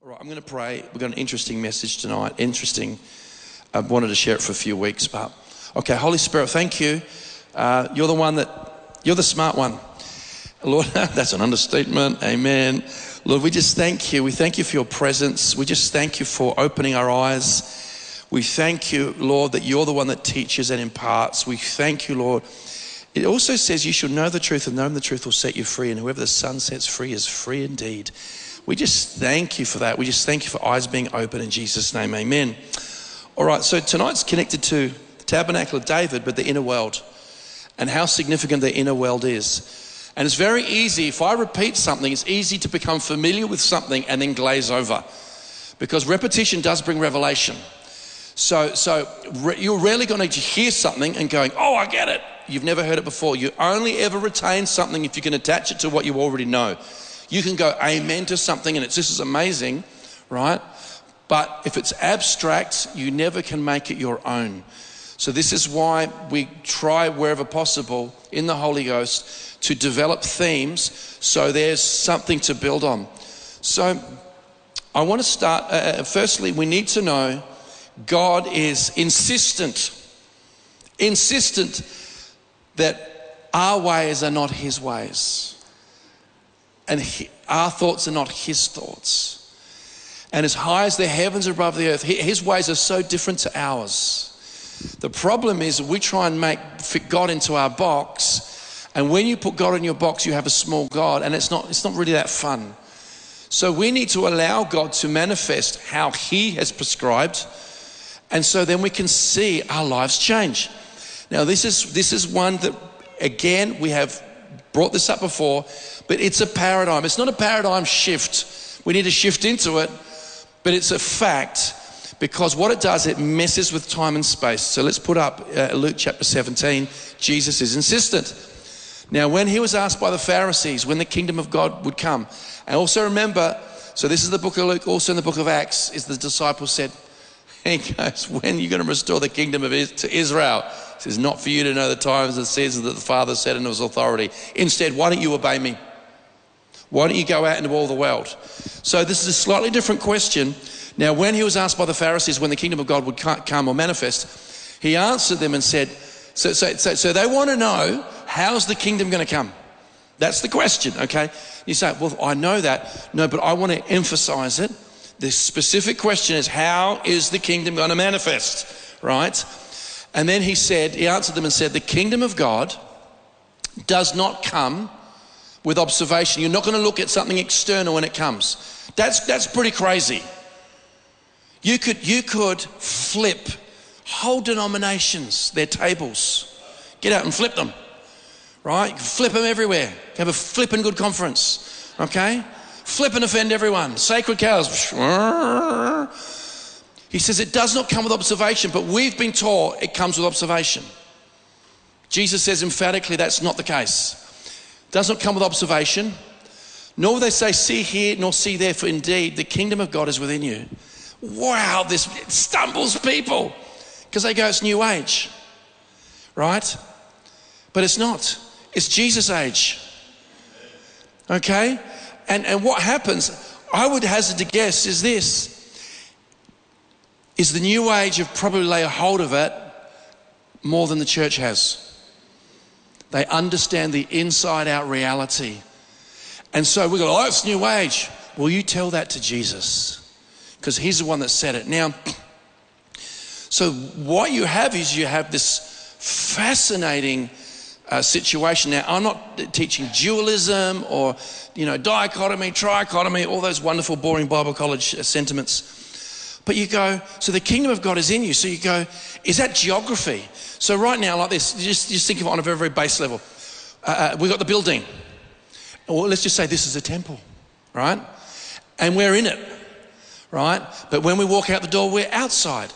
All right, I'm going to pray. We've got an interesting message tonight. Interesting. I wanted to share it for a few weeks, but okay. Holy Spirit, thank you. Uh, you're the one that, you're the smart one. Lord, that's an understatement. Amen. Lord, we just thank you. We thank you for your presence. We just thank you for opening our eyes. We thank you, Lord, that you're the one that teaches and imparts. We thank you, Lord. It also says you shall know the truth, and knowing the truth will set you free. And whoever the Son sets free is free indeed. We just thank you for that. We just thank you for eyes being open in Jesus' name. Amen. All right, so tonight's connected to the tabernacle of David, but the inner world and how significant the inner world is. And it's very easy, if I repeat something, it's easy to become familiar with something and then glaze over because repetition does bring revelation. So, so re- you're rarely going to hear something and going, oh, I get it. You've never heard it before. You only ever retain something if you can attach it to what you already know. You can go amen to something and it's this is amazing, right? But if it's abstract, you never can make it your own. So, this is why we try wherever possible in the Holy Ghost to develop themes so there's something to build on. So, I want to start. Uh, uh firstly, we need to know God is insistent, insistent that our ways are not His ways and he, our thoughts are not his thoughts. And as high as the heavens are above the earth, his ways are so different to ours. The problem is we try and make fit God into our box, and when you put God in your box, you have a small God, and it's not, it's not really that fun. So we need to allow God to manifest how He has prescribed, and so then we can see our lives change. Now, this is, this is one that, again, we have brought this up before, but it's a paradigm. It's not a paradigm shift. We need to shift into it, but it's a fact because what it does, it messes with time and space. So let's put up uh, Luke chapter 17. Jesus is insistent. Now, when he was asked by the Pharisees when the kingdom of God would come, and also remember, so this is the book of Luke, also in the book of Acts, is the disciples said, He goes, When are you going to restore the kingdom of to Israel? He says, Not for you to know the times and seasons that the Father said in his authority. Instead, why don't you obey me? Why don't you go out into all the world? So, this is a slightly different question. Now, when he was asked by the Pharisees when the kingdom of God would come or manifest, he answered them and said, So, so, so, so they want to know how's the kingdom going to come? That's the question, okay? You say, Well, I know that. No, but I want to emphasize it. The specific question is, How is the kingdom going to manifest? Right? And then he said, He answered them and said, The kingdom of God does not come with observation. You're not going to look at something external when it comes. That's, that's pretty crazy. You could, you could flip whole denominations, their tables. Get out and flip them, right? Flip them everywhere. Have a flipping good conference, okay? Flip and offend everyone. Sacred cows. He says it does not come with observation, but we've been taught it comes with observation. Jesus says emphatically that's not the case It does not come with observation, nor will they say, See here, nor see there, for indeed the kingdom of God is within you. Wow, this stumbles people because they go, It's new age, right? But it's not, it's Jesus' age. Okay? And, and what happens, I would hazard to guess, is this is the new age have probably lay a hold of it more than the church has. They understand the inside out reality. And so we go, oh, it's new age. Will you tell that to Jesus? Because he's the one that said it. Now, so what you have is you have this fascinating uh, situation. Now, I'm not teaching dualism or, you know, dichotomy, trichotomy, all those wonderful, boring Bible college uh, sentiments. But you go, so the kingdom of God is in you. So you go, is that geography? So right now, like this, just, just think of it on a very, very base level. Uh, uh, we've got the building. Or let's just say this is a temple, right? And we're in it, right? But when we walk out the door, we're outside.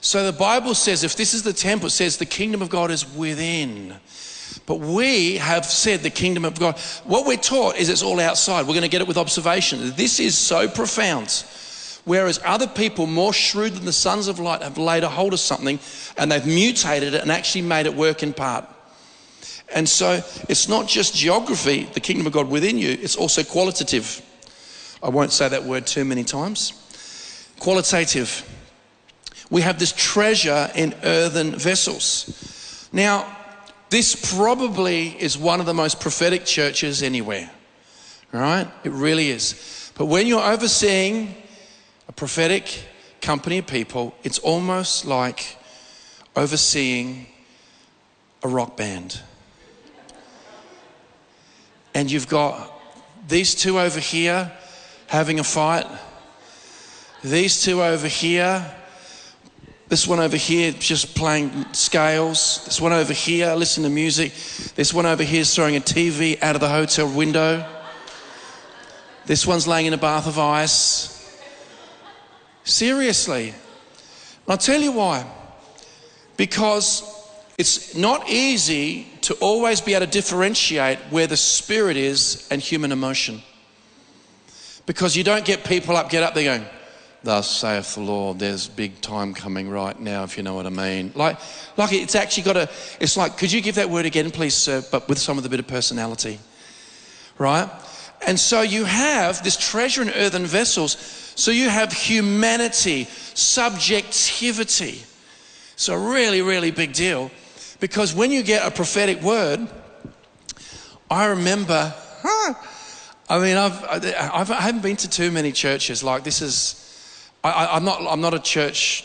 So the Bible says if this is the temple, it says the kingdom of God is within. But we have said the kingdom of God. What we're taught is it's all outside. We're going to get it with observation. This is so profound. Whereas other people, more shrewd than the sons of light, have laid a hold of something and they've mutated it and actually made it work in part. And so it's not just geography, the kingdom of God within you, it's also qualitative. I won't say that word too many times. Qualitative. We have this treasure in earthen vessels. Now, this probably is one of the most prophetic churches anywhere, right? It really is. But when you're overseeing prophetic company of people, it's almost like overseeing a rock band. And you've got these two over here having a fight, these two over here, this one over here just playing scales, this one over here listening to music, this one over here is throwing a TV out of the hotel window, this one's laying in a bath of ice. Seriously. I'll tell you why. Because it's not easy to always be able to differentiate where the spirit is and human emotion. Because you don't get people up, get up, they're going, Thus saith the Lord, there's big time coming right now, if you know what I mean. Like, like it's actually got a, it's like, could you give that word again, please, sir, but with some of the bit of personality, right? And so you have this treasure in earthen vessels. So you have humanity, subjectivity. It's a really, really big deal because when you get a prophetic word, I remember, I mean, I've, I've, I haven't been to too many churches. Like, this is, I, am not, I'm not a church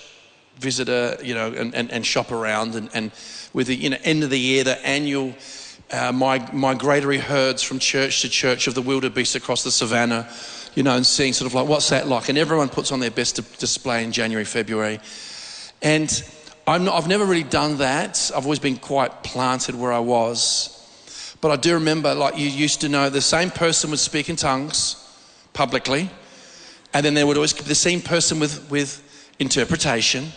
visitor, you know, and, and, and shop around. And, and with the you know, end of the year, the annual uh, migratory herds from church to church of the wildebeest across the savannah, you know, and seeing sort of like, what's that like? And everyone puts on their best display in January, February. And not, I've never really done that. I've always been quite planted where I was. But I do remember, like, you used to know the same person would speak in tongues publicly, and then there would always be the same person with, with interpretation,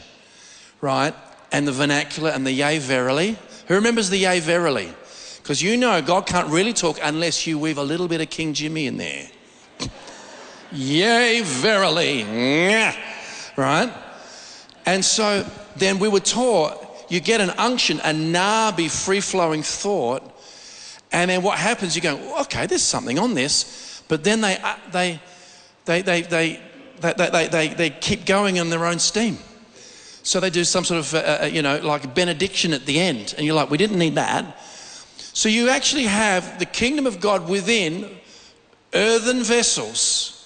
right? And the vernacular and the yea, verily. Who remembers the yea, verily? Because you know God can't really talk unless you weave a little bit of King Jimmy in there. yea, verily. Right? And so then we were taught you get an unction, a nabi, free flowing thought. And then what happens, you go, okay, there's something on this. But then they, uh, they, they, they, they, they, they, they, they keep going on their own steam. So they do some sort of, uh, uh, you know, like benediction at the end. And you're like, we didn't need that. So you actually have the kingdom of God within earthen vessels.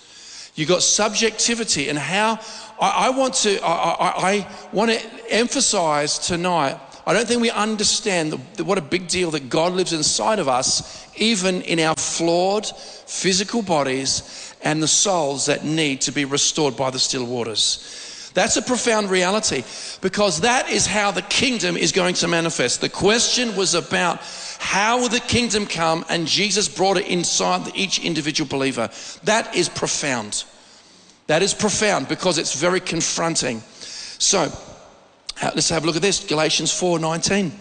You've got subjectivity and how I, I want to, I, I, I, want to emphasize tonight. I don't think we understand the, the, what a big deal that God lives inside of us, even in our flawed physical bodies and the souls that need to be restored by the still waters. That's a profound reality because that is how the kingdom is going to manifest. The question was about how will the kingdom come, and Jesus brought it inside each individual believer. That is profound. That is profound because it's very confronting. So, let's have a look at this Galatians 4 19.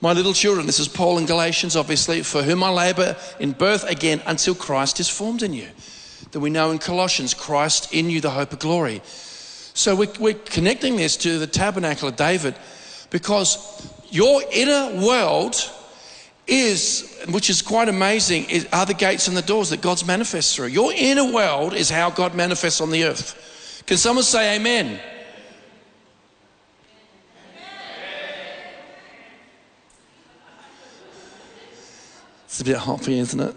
My little children, this is Paul in Galatians, obviously, for whom I labor in birth again until Christ is formed in you. That we know in Colossians, Christ in you, the hope of glory. So we're, we're connecting this to the tabernacle of David because your inner world is, which is quite amazing, is, are the gates and the doors that God's manifests through. Your inner world is how God manifests on the earth. Can someone say amen? It's a bit hoppy, isn't it?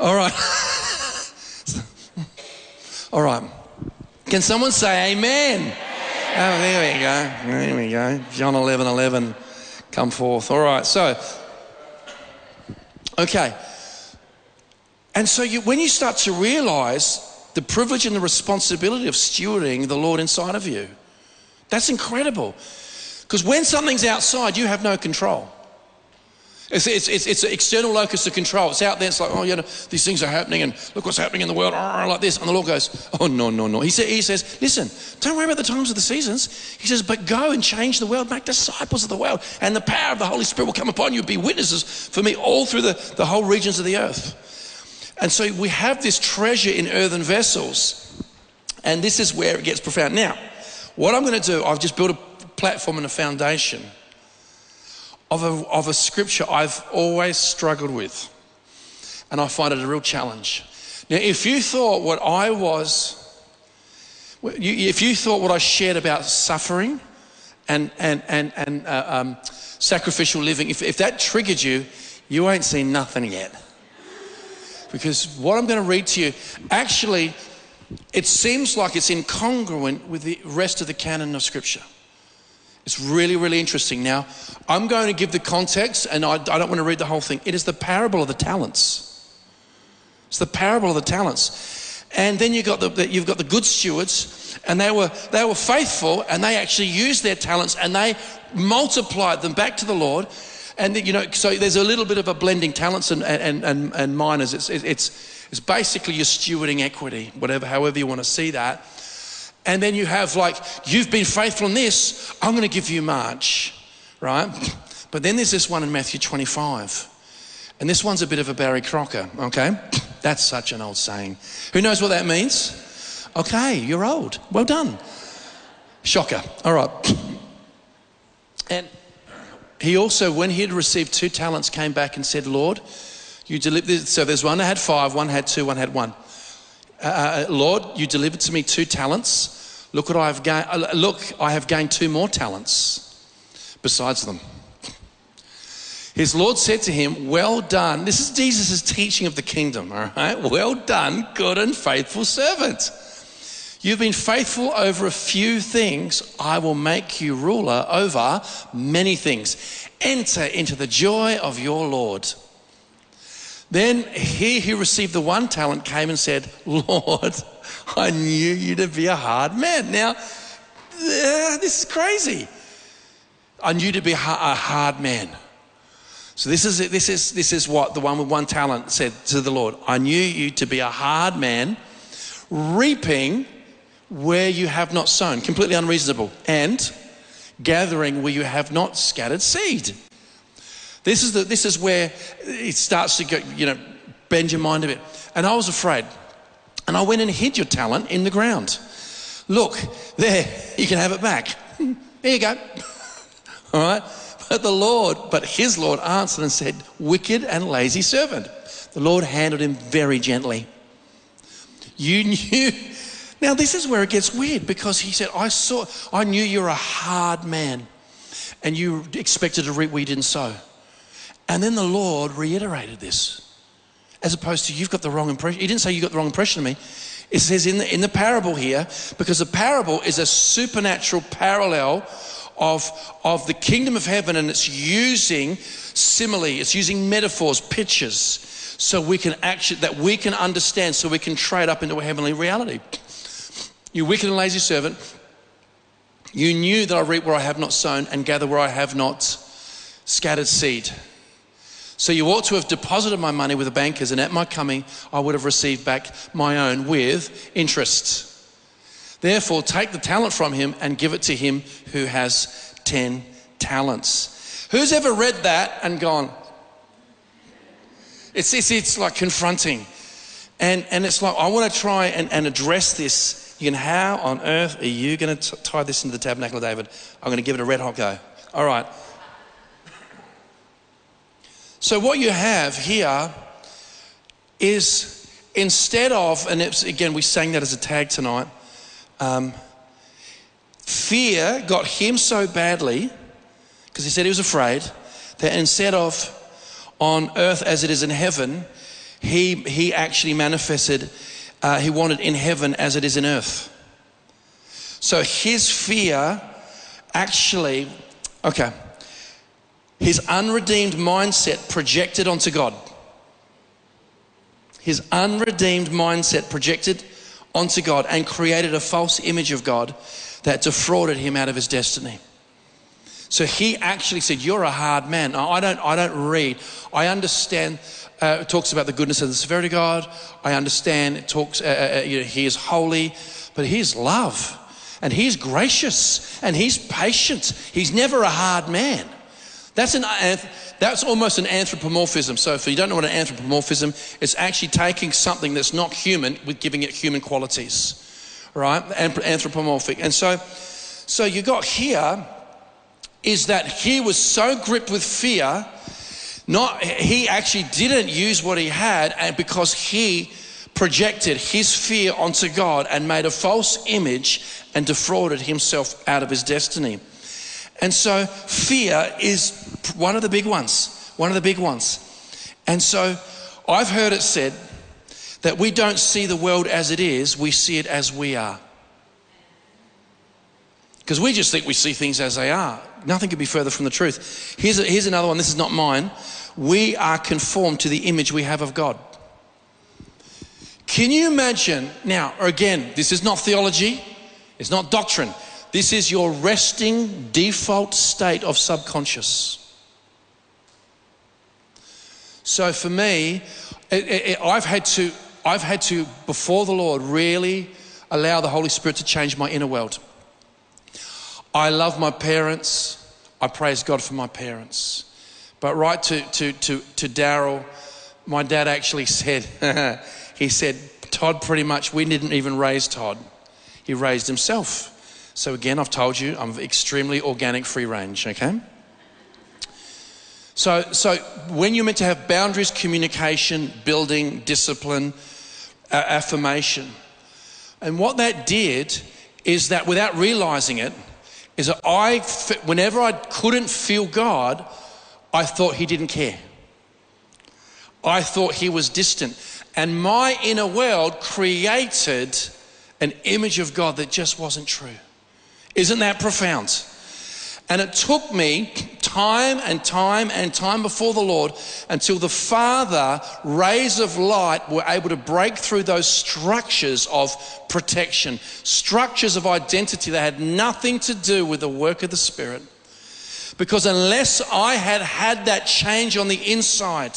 All right. All right. Can someone say amen? Oh, there we go. There we go. John 11 11. Come forth. All right. So, Okay. And so you, when you start to realize the privilege and the responsibility of stewarding the Lord inside of you, that's incredible. Because when something's outside, you have no control. It's, it's, it's, it's, an external locus of control. It's out there. It's like, oh, you know, these things are happening, and look what's happening in the world, oh, like this. And the Lord goes, oh, no, no, no. He, he says, listen, don't worry about the times of the seasons. He says, but go and change the world, make disciples of the world, and the power of the Holy Spirit will come upon you. Be witnesses for me all through the, the whole regions of the earth. And so we have this treasure in earthen vessels, and this is where it gets profound. Now, what I'm going to do, I've just built a platform and a foundation of a, of a scripture I've always struggled with. And I find it a real challenge. Now, if you thought what I was, if you thought what I shared about suffering and, and, and, and uh, um, sacrificial living, if, if that triggered you, you ain't seen nothing yet. Because what I'm going to read to you, actually, it seems like it's incongruent with the rest of the canon of Scripture. It's really, really interesting. Now, I'm going to give the context, and I, I don't want to read the whole thing. It is the parable of the talents. It's the parable of the talents. And then you've got the, you've got the good stewards, and they were, they were faithful, and they actually used their talents, and they multiplied them back to the Lord. And, you know, so there's a little bit of a blending talents and, and, and, and minas. It's, it's, it's basically your stewarding equity, whatever, however you want to see that. And then you have like, you've been faithful in this, I'm going to give you much, right? But then there's this one in Matthew 25. And this one's a bit of a Barry Crocker, okay? That's such an old saying. Who knows what that means? Okay, you're old. Well done. Shocker. All right. And he also, when he had received two talents, came back and said, Lord, you delivered. So there's one that had five, one had two, one had one. Uh, uh, Lord, you delivered to me two talents. Look what I have gained. Uh, look, I have gained two more talents besides them. His Lord said to him, Well done. This is Jesus' teaching of the kingdom, all right? Well done, good and faithful servant. You've been faithful over a few things. I will make you ruler over many things. Enter into the joy of your Lord. Then he who received the one talent came and said, Lord, I knew you to be a hard man. Now, uh, this is crazy. I knew to be a hard man. So this is, this, is, this is what the one with one talent said to the Lord. I knew you to be a hard man, reaping where you have not sown, completely unreasonable, and gathering where you have not scattered seed. This is, the, this is where it starts to go, you know, bend your mind a bit. And I was afraid. And I went and hid your talent in the ground. Look, there, you can have it back. There you go. All right? But the Lord, but his Lord answered and said, Wicked and lazy servant. The Lord handled him very gently. You knew. Now, this is where it gets weird because he said, I saw, I knew you're a hard man and you expected to reap where you didn't sow. And then the Lord reiterated this, as opposed to you've got the wrong impression. He didn't say you got the wrong impression of me. It says in the, in the parable here, because the parable is a supernatural parallel of, of the kingdom of heaven and it's using simile, it's using metaphors, pictures, so we can actually, that we can understand, so we can trade up into a heavenly reality. You wicked and lazy servant, you knew that I reap where I have not sown and gather where I have not scattered seed. So you ought to have deposited my money with the bankers, and at my coming, I would have received back my own with interest. Therefore, take the talent from him and give it to him who has 10 talents. Who's ever read that and gone, it's, it's, it's like confronting. And, and it's like, I want to try and, and address this. You can, how on earth are you going to tie this into the tabernacle of David? I'm going to give it a red hot go. All right. So, what you have here is instead of, and again, we sang that as a tag tonight, um, fear got him so badly, because he said he was afraid, that instead of on earth as it is in heaven, he, he actually manifested, uh, he wanted in heaven as it is in earth. So his fear actually, okay, his unredeemed mindset projected onto God. His unredeemed mindset projected onto God and created a false image of God that defrauded him out of his destiny. So he actually said, You're a hard man. I don't, I don't read. I understand. Uh, it talks about the goodness and the severity of God. I understand it talks, uh, uh, uh, you know, he is holy, but he's love and he's gracious and he's patient. He's never a hard man. That's, an, that's almost an anthropomorphism. So, if you don't know what an anthropomorphism, is, it's actually taking something that's not human with giving it human qualities, right? Anthropomorphic. And so, so you got here is that he was so gripped with fear, not he actually didn't use what he had, and because he projected his fear onto God and made a false image and defrauded himself out of his destiny. And so, fear is one of the big ones, one of the big ones. And so, I've heard it said that we don't see the world as it is, we see it as we are. Because we just think we see things as they are. Nothing could be further from the truth. Here's, a, here's another one. This is not mine. We are conformed to the image we have of God. Can you imagine? Now, again, this is not theology, it's not doctrine. This is your resting default state of subconscious. So for me, it, it, I've had to, I've had to, before the Lord, really allow the Holy Spirit to change my inner world. I love my parents. I praise God for my parents. But right to, to, to, to Daryl, my dad actually said, he said, Todd pretty much, we didn't even raise Todd. He raised himself. So again, I've told you, I'm extremely organic free range, okay? So, so when you're meant to have boundaries, communication, building, discipline, uh, affirmation, and what that did is that without realizing it, is that I, whenever I couldn't feel God, I thought He didn't care. I thought He was distant. And my inner world created an image of God that just wasn't true. Isn't that profound? And it took me time and time and time before the Lord until the Father, rays of light, were able to break through those structures of protection, structures of identity that had nothing to do with the work of the Spirit. Because unless I had had that change on the inside,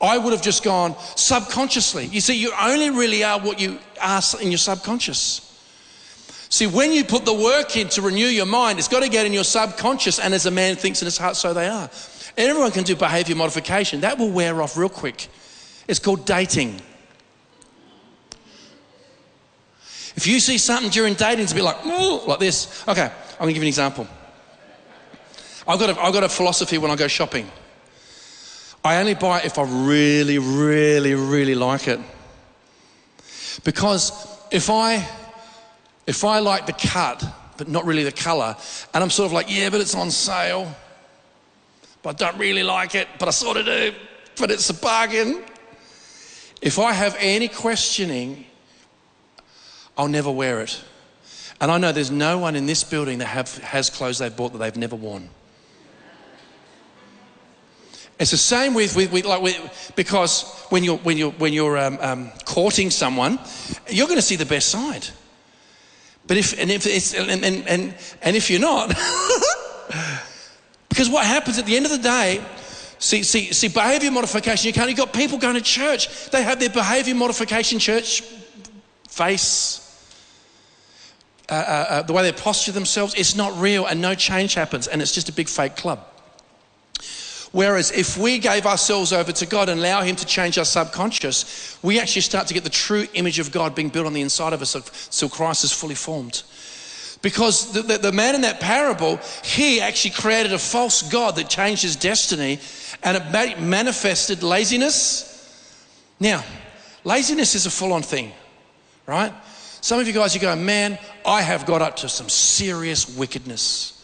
I would have just gone subconsciously. You see, you only really are what you are in your subconscious. See, when you put the work in to renew your mind, it's got to get in your subconscious, and as a man thinks in his heart, so they are. And everyone can do behavior modification. That will wear off real quick. It's called dating. If you see something during dating, it's a bit like, like this. Okay, I'm to give you an example. I've got, a, I've got a philosophy when I go shopping. I only buy it if I really, really, really like it. Because if I if I like the cut, but not really the color, and I'm sort of like, yeah, but it's on sale, but I don't really like it, but I sort of do, but it's a bargain. If I have any questioning, I'll never wear it. And I know there's no one in this building that have, has clothes they've bought that they've never worn. It's the same with, with, with like with, because when you're when you're when you're um, um, courting someone, you're going to see the best side. But if, and if it's, and, and, and, and if you're not, because what happens at the end of the day, see, see, see, behavior modification, you can't, you've got people going to church, they have their behavior modification church face, uh, uh, uh, the way they posture themselves, it's not real and no change happens and it's just a big fake club. Whereas if we gave ourselves over to God and allow Him to change our subconscious, we actually start to get the true image of God being built on the inside of us so Christ is fully formed. Because the, the, the, man in that parable, he actually created a false God that changed his destiny and it manifested laziness. Now, laziness is a full on thing, right? Some of you guys, you go, man, I have got up to some serious wickedness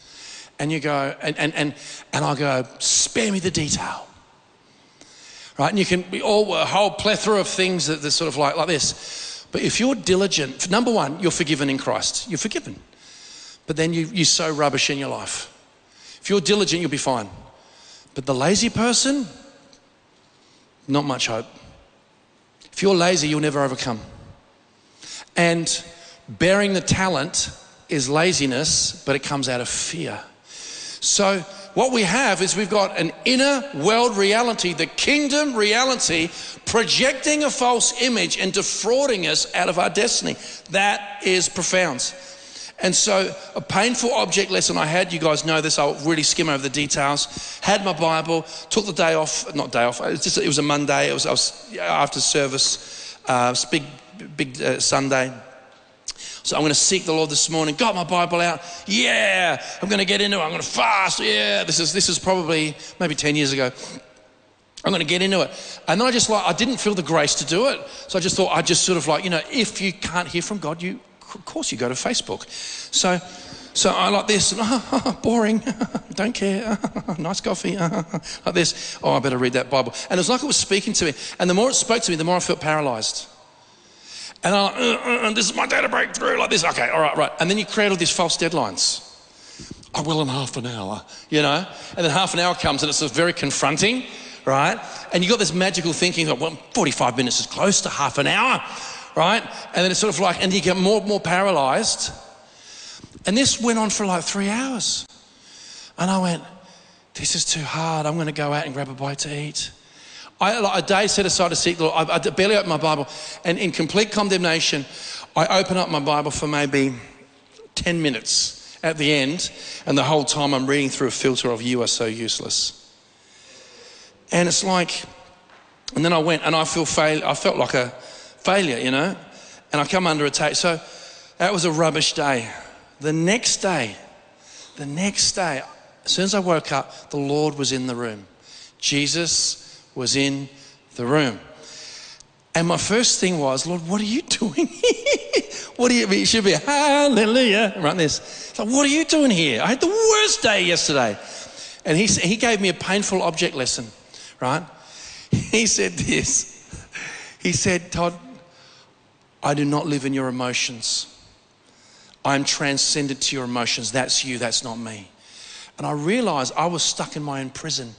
and you go, and, and, and, and I go, spare me the detail. Right? And you can be all a whole plethora of things that, are sort of like, like this. But if you're diligent, number one, you're forgiven in Christ. You're forgiven. But then you, you sow rubbish in your life. If you're diligent, you'll be fine. But the lazy person, not much hope. If you're lazy, you'll never overcome. And bearing the talent is laziness, but it comes out of fear. So, what we have is we've got an inner world reality, the kingdom reality, projecting a false image and defrauding us out of our destiny. That is profound. And so, a painful object lesson I had, you guys know this, I'll really skim over the details. Had my Bible, took the day off, not day off, it was, just, it was a Monday, it was, was after service, uh, it was big, big uh, Sunday. So I'm going to seek the Lord this morning. Got my Bible out. Yeah, I'm going to get into it. I'm going to fast. Yeah, this is this is probably maybe 10 years ago. I'm going to get into it. And then I just like, I didn't feel the grace to do it. So I just thought, I just sort of like, you know, if you can't hear from God, you, of course, you go to Facebook. So, so I like this, boring, don't care, nice coffee, like this. Oh, I better read that Bible. And it was like it was speaking to me. And the more it spoke to me, the more I felt paralyzed. And I'm like, uh, uh, uh, this is my day to break through, like this. Okay, all right, right. And then you create all these false deadlines. I will in half an hour, you know? And then half an hour comes and it's very confronting right? And you got this magical thinking that, well, 45 minutes is close to half an hour, right? And then it's sort of like, and you get more and more paralyzed. And this went on for like three hours. And I went, this is too hard. I'm going to go out and grab a bite to eat. I, like, a day set aside to seek the Lord. I, I barely opened my Bible. And in complete condemnation, I open up my Bible for maybe 10 minutes at the end. And the whole time I'm reading through a filter of You Are So Useless. And it's like, and then I went and I feel fail, I felt like a failure, you know, and I come under attack. So that was a rubbish day. The next day, the next day, as soon as I woke up, the Lord was in the room. Jesus was in the room. And my first thing was, Lord, what are you doing here? what are you, it should be hallelujah, right this. like, what are you doing here? I had the worst day yesterday. And he, he gave me a painful object lesson right? He said this. He said, Todd, I do not live in your emotions. I'm transcended to your emotions. That's you, that's not me. And I realized I was stuck in my own prison.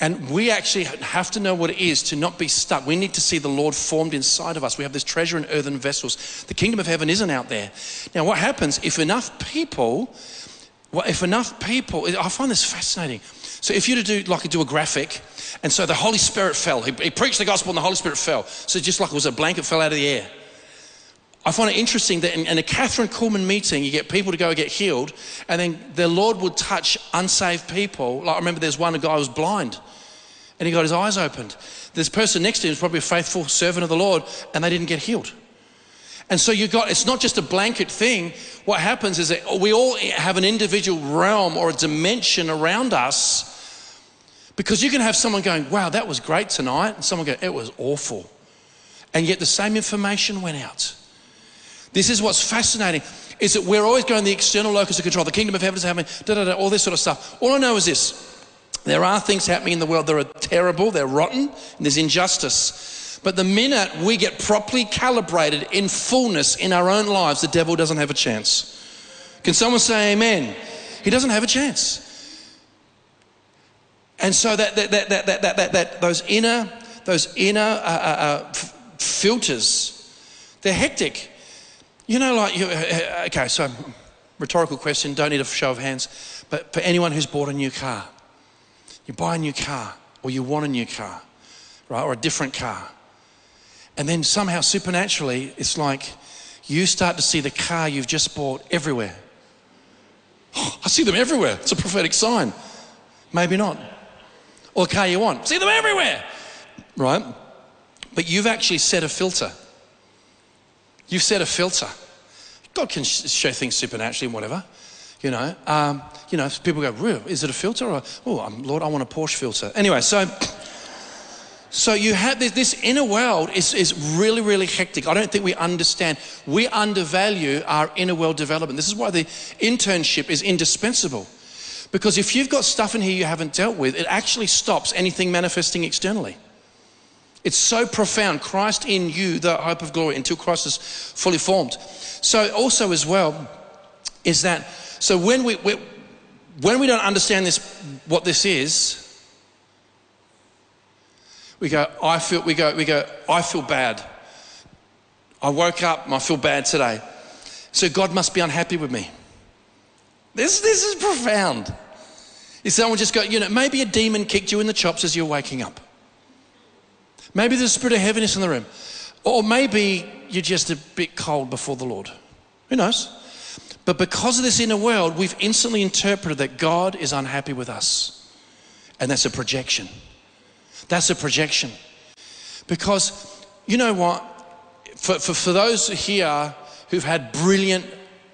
And we actually have to know what it is to not be stuck. We need to see the Lord formed inside of us. We have this treasure in earthen vessels. The kingdom of heaven isn't out there. Now, what happens if enough people, well, if enough people, I find this fascinating. So if you to do like do a graphic, and so the Holy Spirit fell. He, he, preached the gospel and the Holy Spirit fell. So just like it was a blanket fell out of the air. I find it interesting that in, in a Kathryn Kuhlman meeting, you get people to go get healed, and then the Lord would touch unsaved people. Like I remember there's one guy who was blind, and he got his eyes opened. This person next to him is probably a faithful servant of the Lord, and they didn't get healed. And so you got, it's not just a blanket thing. What happens is that we all have an individual realm or a dimension around us because you can have someone going, wow, that was great tonight. And someone go, it was awful. And yet the same information went out. This is what's fascinating is that we're always going the external locus of control. The kingdom of heaven is happening, da, da, da, all this sort of stuff. All I know is this. There are things happening in the world that are terrible, they're rotten, and there's injustice. But the minute we get properly calibrated in fullness in our own lives, the devil doesn't have a chance. Can someone say amen? He doesn't have a chance. And so that, that, that, that, that, that, that those inner, those inner uh, uh, uh filters, they're hectic. You know, like, you, uh, uh, okay, so rhetorical question, don't need a show of hands, but for anyone who's bought a new car, you buy a new car or you want a new car, right, or a different car. And then somehow, supernaturally, it's like you start to see the car you've just bought everywhere. Oh, I see them everywhere. It's a prophetic sign. Maybe not. Or the car you want. See them everywhere. Right? But you've actually set a filter. You've set a filter. God can show things supernaturally and whatever. You know, um, you know, people go, "Real? Is it a filter?" Or, "Oh, Lord, I want a Porsche filter." Anyway, so so you have this, this inner world is, is really, really hectic. I don't think we understand. We undervalue our inner world development. This is why the internship is indispensable. Because if you've got stuff in here you haven't dealt with, it actually stops anything manifesting externally. It's so profound. Christ in you, the hope of glory, until Christ is fully formed. So also as well is that so when we, we when we don't understand this, what this is, we go, I feel, we go, we go, I feel bad. I woke up I feel bad today. So God must be unhappy with me. This, this is profound. Is someone just go, you know, maybe a demon kicked you in the chops as you're waking up. Maybe there's a spirit of heaviness in the room. Or maybe you're just a bit cold before the Lord. Who knows? But because of this inner world, we've instantly interpreted that God is unhappy with us. And that's a projection. That's a projection. Because you know what? For, for, for those here who've had brilliant,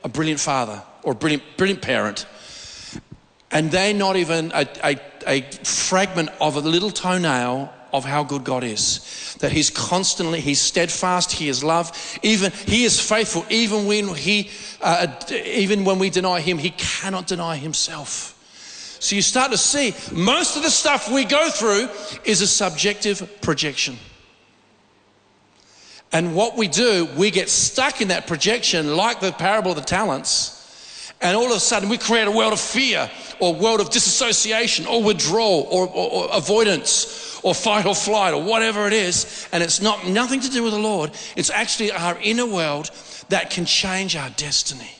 a brilliant father or a brilliant, brilliant parent, And they're not even a, a, a fragment of a little toenail of how good God is. That He's constantly, He's steadfast, He is love, even He is faithful, even when He, uh, even when we deny Him, He cannot deny Himself. So you start to see most of the stuff we go through is a subjective projection. And what we do, we get stuck in that projection, like the parable of the talents, and all of a sudden we create a world of fear or world of disassociation or withdrawal or, or, or avoidance or fight or flight or whatever it is. And it's not nothing to do with the Lord. It's actually our inner world that can change our destiny.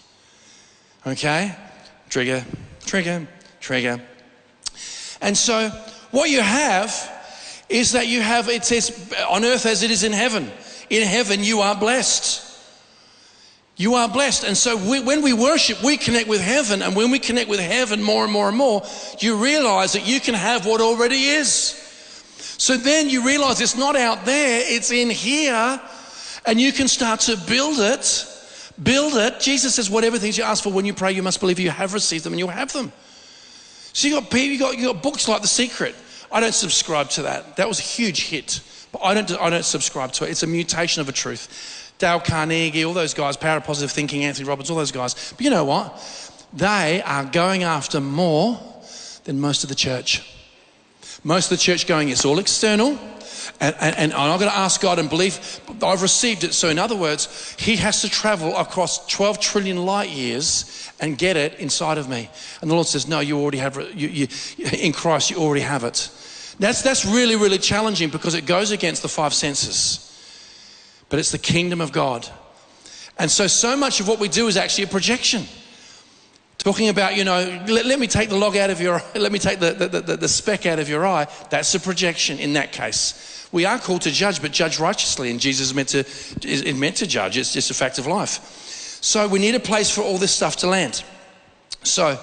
Okay? Trigger, trigger, trigger. And so what you have is that you have, it says, on earth as it is in heaven in heaven, you are blessed. You are blessed. And so we, when we worship, we connect with heaven. And when we connect with heaven more and more and more, you realize that you can have what already is. So then you realize it's not out there, it's in here. And you can start to build it. Build it. Jesus says, whatever things you ask for when you pray, you must believe you have received them and you'll have them. So you got you got, you got books like The Secret. I don't subscribe to that. That was a huge hit. But I don't, I don't subscribe to it. It's a mutation of a truth. Dale Carnegie, all those guys, Power of Positive Thinking, Anthony Robbins, all those guys. But you know what? They are going after more than most of the church. Most of the church going, it's all external. And, and, and I'm going to ask God and believe I've received it. So, in other words, He has to travel across 12 trillion light years and get it inside of me. And the Lord says, No, you already have. You, you, in Christ, you already have it. That's, that's really, really challenging because it goes against the five senses. But it's the kingdom of God. And so, so much of what we do is actually a projection. Talking about, you know, let, let me take the log out of your, let me take the, the, the, the speck out of your eye. That's a projection in that case. We are called to judge, but judge righteously. And Jesus is meant to, is meant to judge. It's just a fact of life. So we need a place for all this stuff to land. So,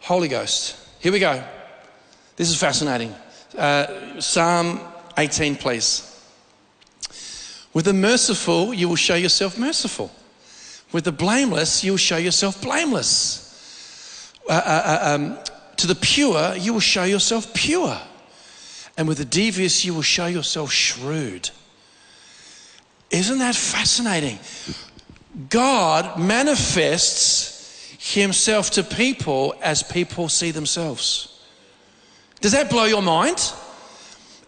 Holy Ghost. Here we go. This is fascinating. Uh, Psalm 18, please. With the merciful, you will show yourself merciful. With the blameless, you will show yourself blameless. Uh, uh, uh, um, to the pure, you will show yourself pure. And with the devious, you will show yourself shrewd. Isn't that fascinating? God manifests himself to people as people see themselves. Does that blow your mind?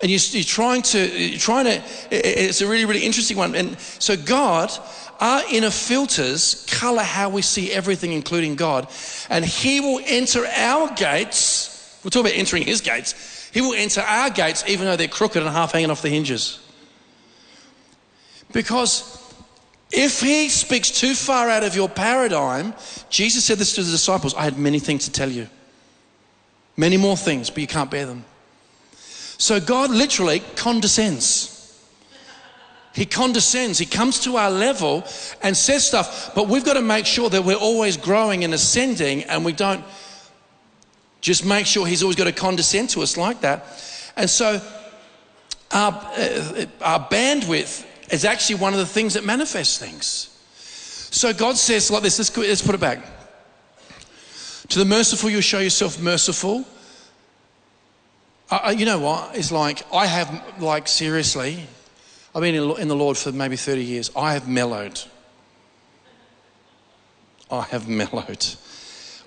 And you, are trying to, you're trying to, it's a really, really interesting one. And so God, our inner filters color how we see everything, including God. And He will enter our gates. We'll talk about entering His gates. He will enter our gates even though they're crooked and half hanging off the hinges. Because if He speaks too far out of your paradigm, Jesus said this to the disciples I had many things to tell you. Many more things, but you can't bear them. So God literally condescends. He condescends. He comes to our level and says stuff, but we've got to make sure that we're always growing and ascending and we don't just make sure He's always got to condescend to us like that. And so our, uh, our bandwidth is actually one of the things that manifests things. So God says like this, let's, let's put it back. To the merciful, you show yourself merciful. Uh, you know what? It's like, I have, like, seriously, I've been in the Lord for maybe 30 years. I have mellowed. I have mellowed.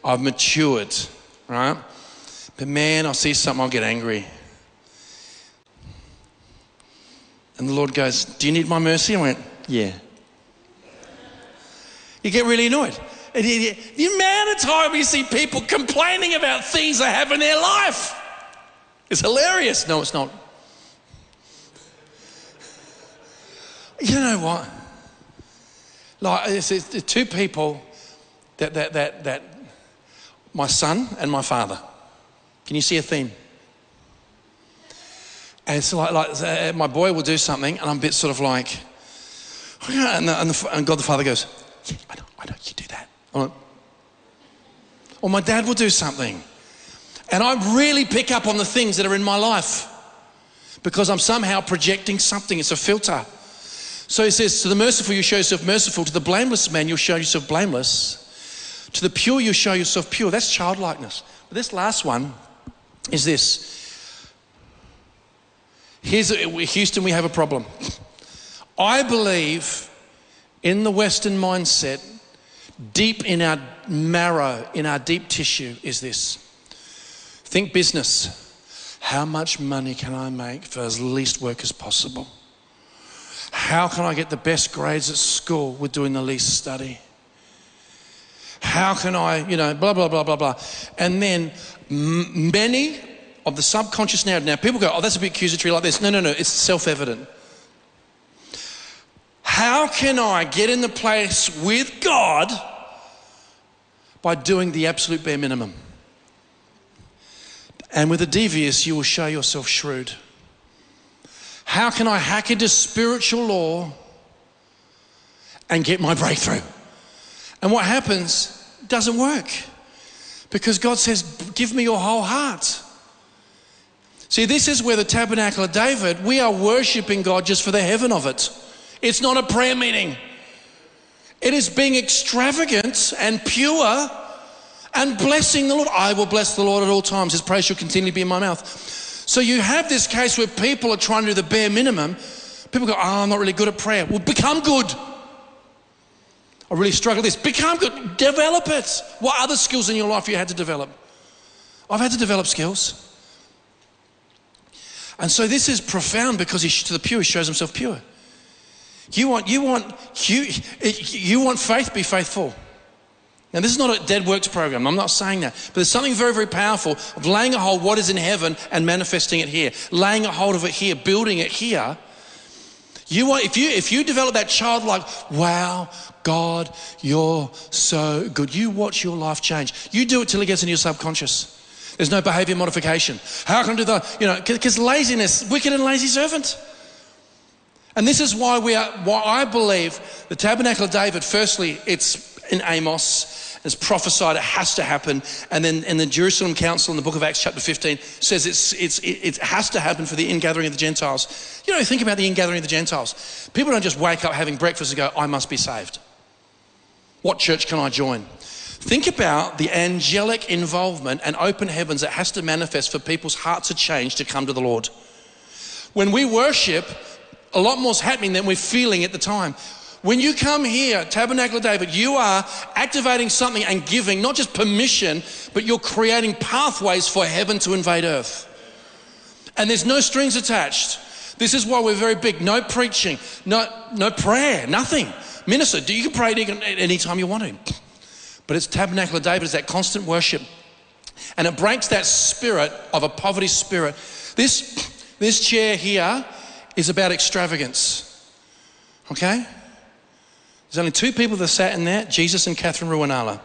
I've matured, right? But man, I see something, I'll get angry. And the Lord goes, Do you need my mercy? I went, Yeah. You get really annoyed. The amount of time you see people complaining about things they have in their life is hilarious. No, it's not. You know what? Like, it's, it's two people that, that, that, that, my son and my father. Can you see a theme? And it's like, like uh, my boy will do something, and I'm a bit sort of like, and, the, and, the, and God the Father goes, yeah, I know, I know, you do that. Or my dad will do something. And I really pick up on the things that are in my life because I'm somehow projecting something. It's a filter. So he says, To the merciful, you show yourself merciful. To the blameless man, you'll show yourself blameless. To the pure, you show yourself pure. That's childlikeness. But this last one is this. Here's uh, Houston, we have a problem. I believe in the Western mindset, deep in our marrow, in our deep tissue, is this. Think business. How much money can I make for as least work as possible? How can I get the best grades at school with doing the least study? How can I, you know, blah, blah, blah, blah, blah. And then m- many of the subconscious narrative. Now, people go, oh, that's a bit accusatory like this. No, no, no, it's self evident. How can I get in the place with God by doing the absolute bare minimum? And with a devious, you will show yourself shrewd. How can I hack into spiritual law and get my breakthrough? And what happens doesn't work because God says, Give me your whole heart. See, this is where the tabernacle of David, we are worshiping God just for the heaven of it. It's not a prayer meeting, it is being extravagant and pure and blessing the Lord. I will bless the Lord at all times. His praise shall continually be in my mouth. So you have this case where people are trying to do the bare minimum. People go, oh, I'm not really good at prayer. Well, become good. I really struggle with this. Become good. Develop it. What other skills in your life you had to develop? I've had to develop skills. And so this is profound because he, to the pure, he shows himself pure. You want, you want, you, you want faith, be faithful. Now, this is not a dead works program. I'm not saying that. But there's something very, very powerful of laying a hold what is in heaven and manifesting it here. Laying a hold of it here, building it here. You want, if you if you develop that childlike, wow, God, you're so good. You watch your life change. You do it till it gets in your subconscious. There's no behavior modification. How can I do that? You know, because laziness, wicked and lazy servant. And this is why we are, why I believe the tabernacle of David, firstly, it's in Amos. It's prophesied, it has to happen. And then in the Jerusalem Council in the book of Acts, chapter 15, says it's, it's, it has to happen for the ingathering of the Gentiles. You know, think about the ingathering of the Gentiles. People don't just wake up having breakfast and go, I must be saved. What church can I join? Think about the angelic involvement and open heavens that has to manifest for people's hearts to change to come to the Lord. When we worship, a lot more's happening than we're feeling at the time. When you come here, Tabernacle of David, you are activating something and giving not just permission, but you're creating pathways for heaven to invade earth. And there's no strings attached. This is why we're very big. No preaching, no, no prayer, nothing. Minister, you can pray at any time you want to. But it's Tabernacle of David, it's that constant worship. And it breaks that spirit of a poverty spirit. This, this chair here is about extravagance. Okay? There's only two people that sat in there Jesus and Catherine Ruanala.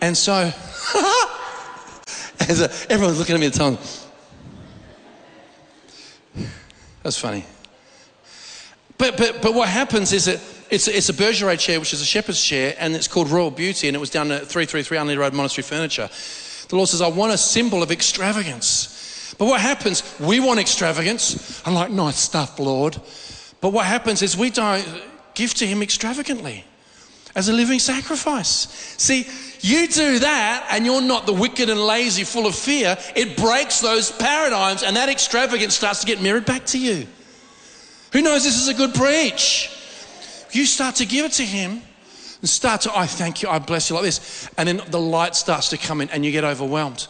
and so, as a, everyone's looking at me the time. That's funny. But, but, but what happens is that it's, it's a Bergeret chair, which is a shepherd's chair, and it's called Royal Beauty, and it was down at 333 Unley Road Monastery Furniture. The Lord says, I want a symbol of extravagance. But what happens? We want extravagance. I'm like, nice stuff, Lord. But what happens is we don't give to Him extravagantly as a living sacrifice. See, you do that and you're not the wicked and lazy, full of fear. It breaks those paradigms and that extravagance starts to get mirrored back to you. Who knows this is a good preach? You start to give it to Him and start to, I thank you, I bless you like this. And then the light starts to come in and you get overwhelmed.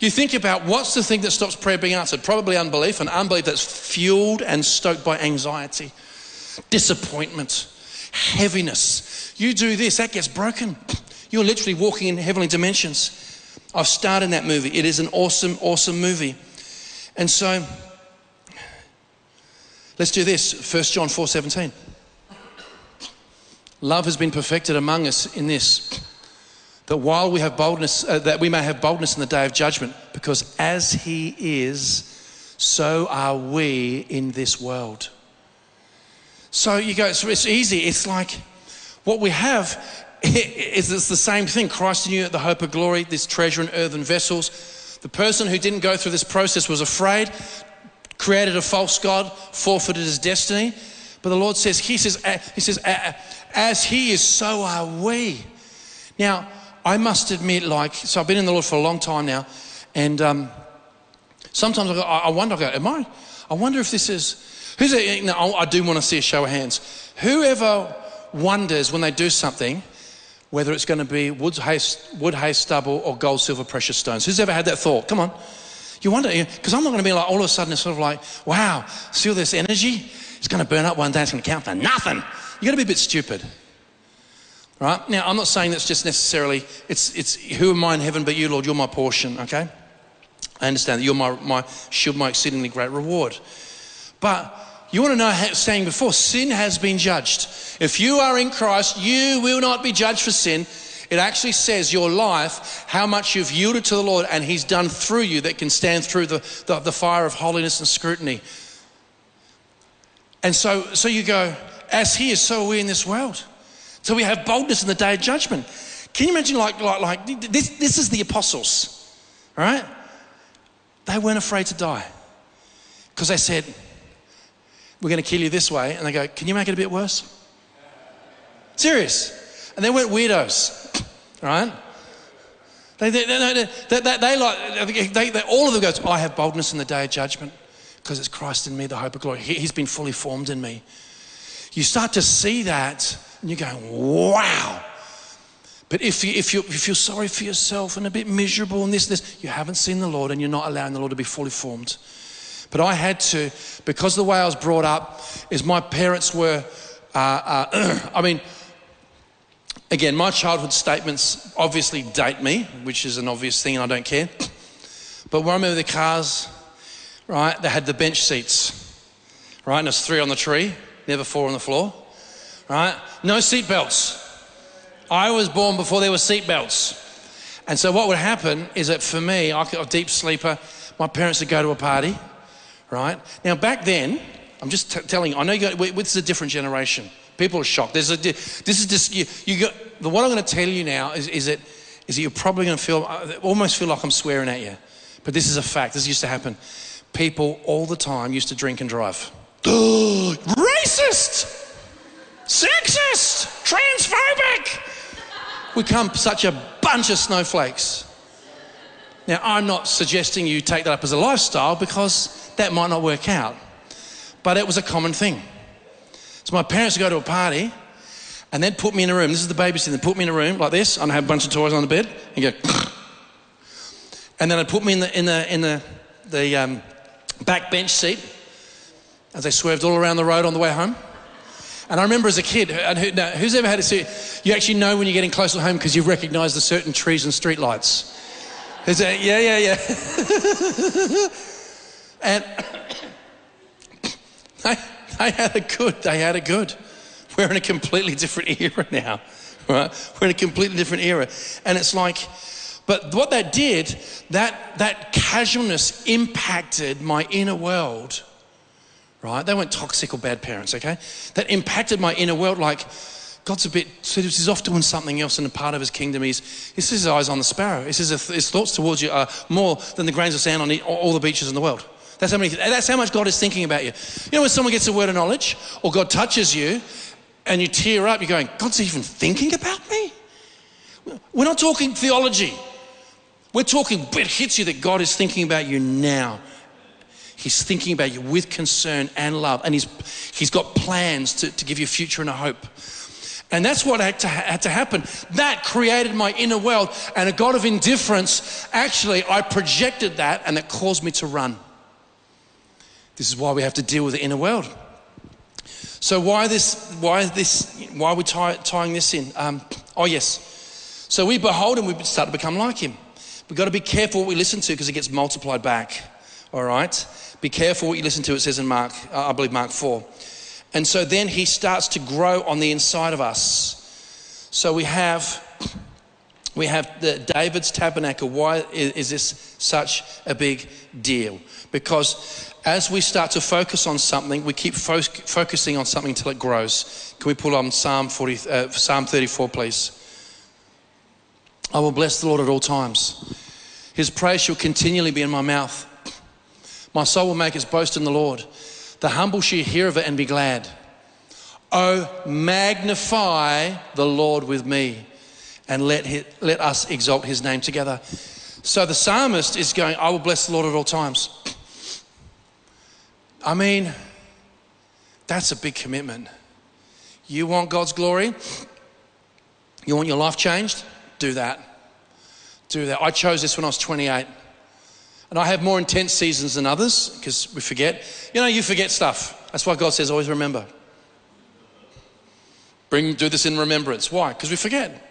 You think about what's the thing that stops prayer being answered? Probably unbelief, and unbelief that's fueled and stoked by anxiety disappointment, heaviness. You do this, that gets broken. You're literally walking in heavenly dimensions. I've starred in that movie. It is an awesome, awesome movie. And so, let's do this 1 John 4 17. Love has been perfected among us in this that while we have boldness, uh, that we may have boldness in the day of judgment, because as He is, so are we in this world. So you go, it's, it's easy. It's like what we have is it's the same thing. Christ in you, the hope of glory, this treasure in earthen vessels. The person who didn't go through this process was afraid, created a false God, forfeited his destiny. But the Lord says, He says, He says, as He is, so are we. Now, I must admit, like, so I've been in the Lord for a long time now, and um, sometimes I, go, I wonder, I go, am I? I wonder if this is, who's it? No, I do want to see a show of hands. Whoever wonders when they do something, whether it's going to be wood, hay, wood, hay, stubble, or gold, silver, precious stones. Who's ever had that thought? Come on. You wonder, because I'm not going to be like, all of a sudden, it's sort of like, wow, see all this energy? It's going to burn up one day, it's going to count for nothing. You've got to be a bit stupid. Right? Now, I'm not saying that's just necessarily, it's, it's who am I in heaven but you, Lord? You're my portion, okay? I understand that you're my, my shield, my exceedingly great reward. But you want to know, saying before, sin has been judged. If you are in Christ, you will not be judged for sin. It actually says your life, how much you've yielded to the Lord, and He's done through you that can stand through the, the, the fire of holiness and scrutiny. And so, so you go, as He is, so are we in this world. So we have boldness in the day of judgment. Can you imagine, like, like, like this, this is the apostles, right? They weren't afraid to die because they said, We're going to kill you this way. And they go, Can you make it a bit worse? Serious. And they weren't weirdos, right? They, they, they, they, they, like, they, all of them goes, I have boldness in the day of judgment because it's Christ in me, the hope of glory. He, he's been fully formed in me. You start to see that and you're going, wow. But if you, if, you, if you're sorry for yourself and a bit miserable and this, and this, you haven't seen the Lord and you're not allowing the Lord to be fully formed. But I had to, because the way I was brought up is my parents were, uh, uh, I mean, again, my childhood statements obviously date me, which is an obvious thing and I don't care. But when I remember the cars, right, they had the bench seats, right, and there's three on the tree, never four on the floor right? No seatbelts. I was born before there were seatbelts. And so what would happen is that for me, I am a deep sleeper. My parents would go to a party, right? Now back then, I'm just t- telling you, I know you got, this is a different generation. People are shocked. There's a, this is just, you, you got, the, what I'm going to tell you now is, is, that, is that you're probably going to feel, uh, almost feel like I'm swearing at you. But this is a fact. This used to happen. People all the time used to drink and drive. Racist! Sexist! Transphobic! We come such a bunch of snowflakes. Now, I'm not suggesting you take that up as a lifestyle because that might not work out. But it was a common thing. So my parents would go to a party and they'd put me in a room. This is the babysitting. They'd put me in a room like this, and have a bunch of toys on the bed, and go, and then they'd put me in the in the in the the um, back bench seat as they swerved all around the road on the way home. And I remember as a kid, and who, now, who's ever had a see? You actually know when you're getting close to home because you've recognised the certain trees and street lights. Is it? Yeah, yeah, yeah. and I, they had it good. I had it good. We're in a completely different era now, right? We're in a completely different era, and it's like. But what that did, that, that casualness impacted my inner world right? They weren't toxic or bad parents, okay? That impacted my inner world like, God's a bit, he's off doing something else in a part of his kingdom. He's, his eyes on the sparrow. His thoughts towards you are more than the grains of sand on all the beaches in the world. That's how, many, that's how much God is thinking about you. You know, when someone gets a word of knowledge or God touches you and you tear up, you're going, God's even thinking about me? We're not talking theology. We're talking, it hits you that God is thinking about you now. He's thinking about you with concern and love, and he's, he's got plans to, to give you a future and a hope. And that's what had to, had to happen. That created my inner world, and a God of indifference, actually, I projected that, and it caused me to run. This is why we have to deal with the inner world. So why this? Why this? Why are we tie, tying this in? Um, oh yes. So we behold him, we start to become like him. We've got to be careful what we listen to because it gets multiplied back. All right. Be careful what you listen to, it says in Mark, uh, I believe Mark 4. And so then he starts to grow on the inside of us. So we have we have the David's tabernacle. Why is this such a big deal? Because as we start to focus on something, we keep fo- focusing on something until it grows. Can we pull on Psalm 40, uh, Psalm 34, please? I will bless the Lord at all times. His praise shall continually be in my mouth. My soul will make its boast in the Lord. The humble shall hear of it and be glad. Oh, magnify the Lord with me, and let, hi- let us exalt his name together. So the psalmist is going, I will bless the Lord at all times. I mean, that's a big commitment. You want God's glory? You want your life changed? Do that. Do that. I chose this when I was 28. And I have more intense seasons than others because we forget. You know, you forget stuff. That's why God says, always remember. Bring, do this in remembrance. Why? Because we forget.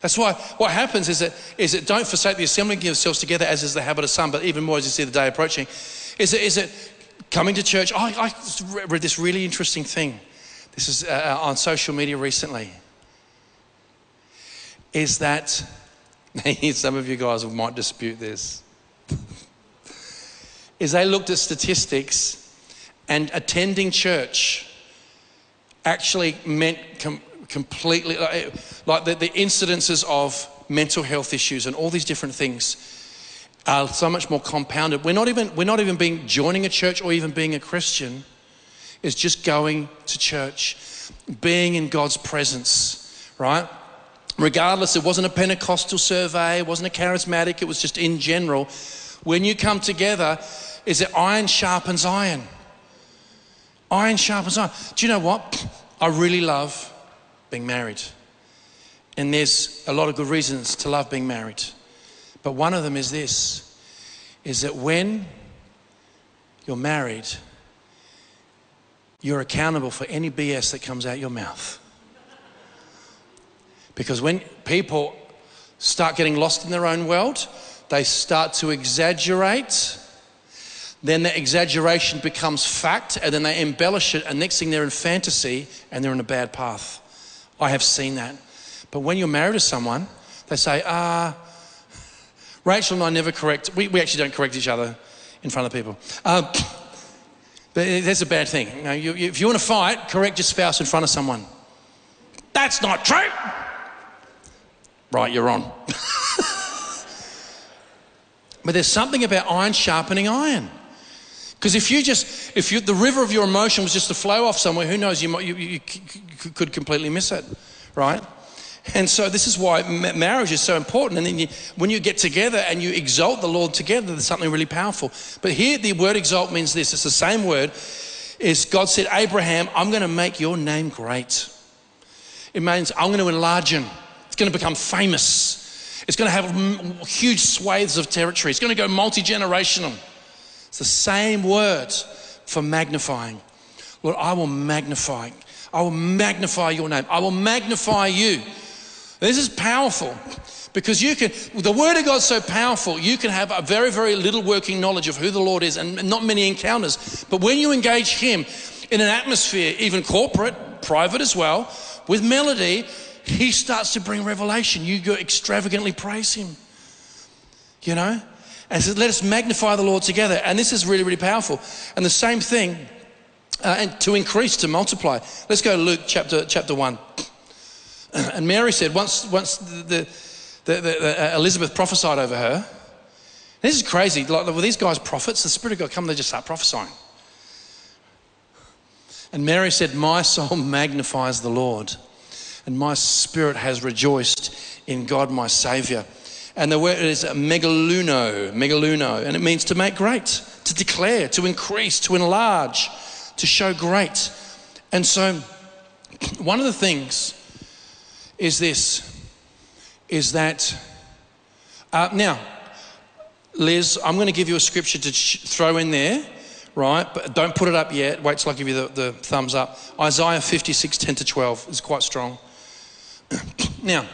That's why what happens is that, is that don't forsake the assembling of yourselves together as is the habit of some, but even more as you see the day approaching. Is it, is it coming to church? I, I read this really interesting thing. This is uh, on social media recently. Is that, some of you guys might dispute this, is they looked at statistics and attending church actually meant com- completely, like, like the, the incidences of mental health issues and all these different things are so much more compounded. We're not even, we're not even being joining a church or even being a Christian. It's just going to church, being in God's presence, right? Regardless, it wasn't a Pentecostal survey, it wasn't a charismatic, it was just in general. When you come together, is it iron sharpens iron? Iron sharpens iron. Do you know what? I really love being married. And there's a lot of good reasons to love being married. But one of them is this is that when you're married, you're accountable for any BS that comes out your mouth. Because when people start getting lost in their own world, they start to exaggerate. Then the exaggeration becomes fact, and then they embellish it, and next thing they're in fantasy and they're in a bad path. I have seen that. But when you're married to someone, they say, ah, Rachel and I never correct, we, we actually don't correct each other in front of people. Uh, but that's a bad thing. You know, you, if you want to fight, correct your spouse in front of someone. That's not true. Right, you're on. but there's something about iron sharpening iron. Because if you just, if you, the river of your emotion was just to flow off somewhere, who knows, you, might, you, you could completely miss it, right? And so this is why marriage is so important. And then you, when you get together and you exalt the Lord together, there's something really powerful. But here the word exalt means this. It's the same word. Is God said, Abraham, I'm going to make your name great. It means I'm going to enlarge him. It's going to become famous. It's going to have huge swathes of territory. It's going to go multi-generational. It's the same word for magnifying. Lord, I will magnify. I will magnify your name. I will magnify you. This is powerful because you can, the Word of God's so powerful, you can have a very, very little working knowledge of who the Lord is and not many encounters. But when you engage Him in an atmosphere, even corporate, private as well, with melody, He starts to bring revelation. You go extravagantly praise Him. You know? And says, let us magnify the Lord together. And this is really, really powerful. And the same thing, uh, and to increase, to multiply. Let's go to Luke chapter, chapter 1. And Mary said, once, once the, the, the, the uh, Elizabeth prophesied over her, this is crazy. Like, were these guys prophets? The Spirit of God come, they just start prophesying. And Mary said, My soul magnifies the Lord, and my spirit has rejoiced in God my Savior. And the word is megaluno, megaluno, and it means to make great, to declare, to increase, to enlarge, to show great. And so, one of the things is this is that uh, now liz i'm going to give you a scripture to ch- throw in there right? But don't put it up yet. Wait till i give you the, the thumbs up. Isaiah 56 10 to 12 is quite strong now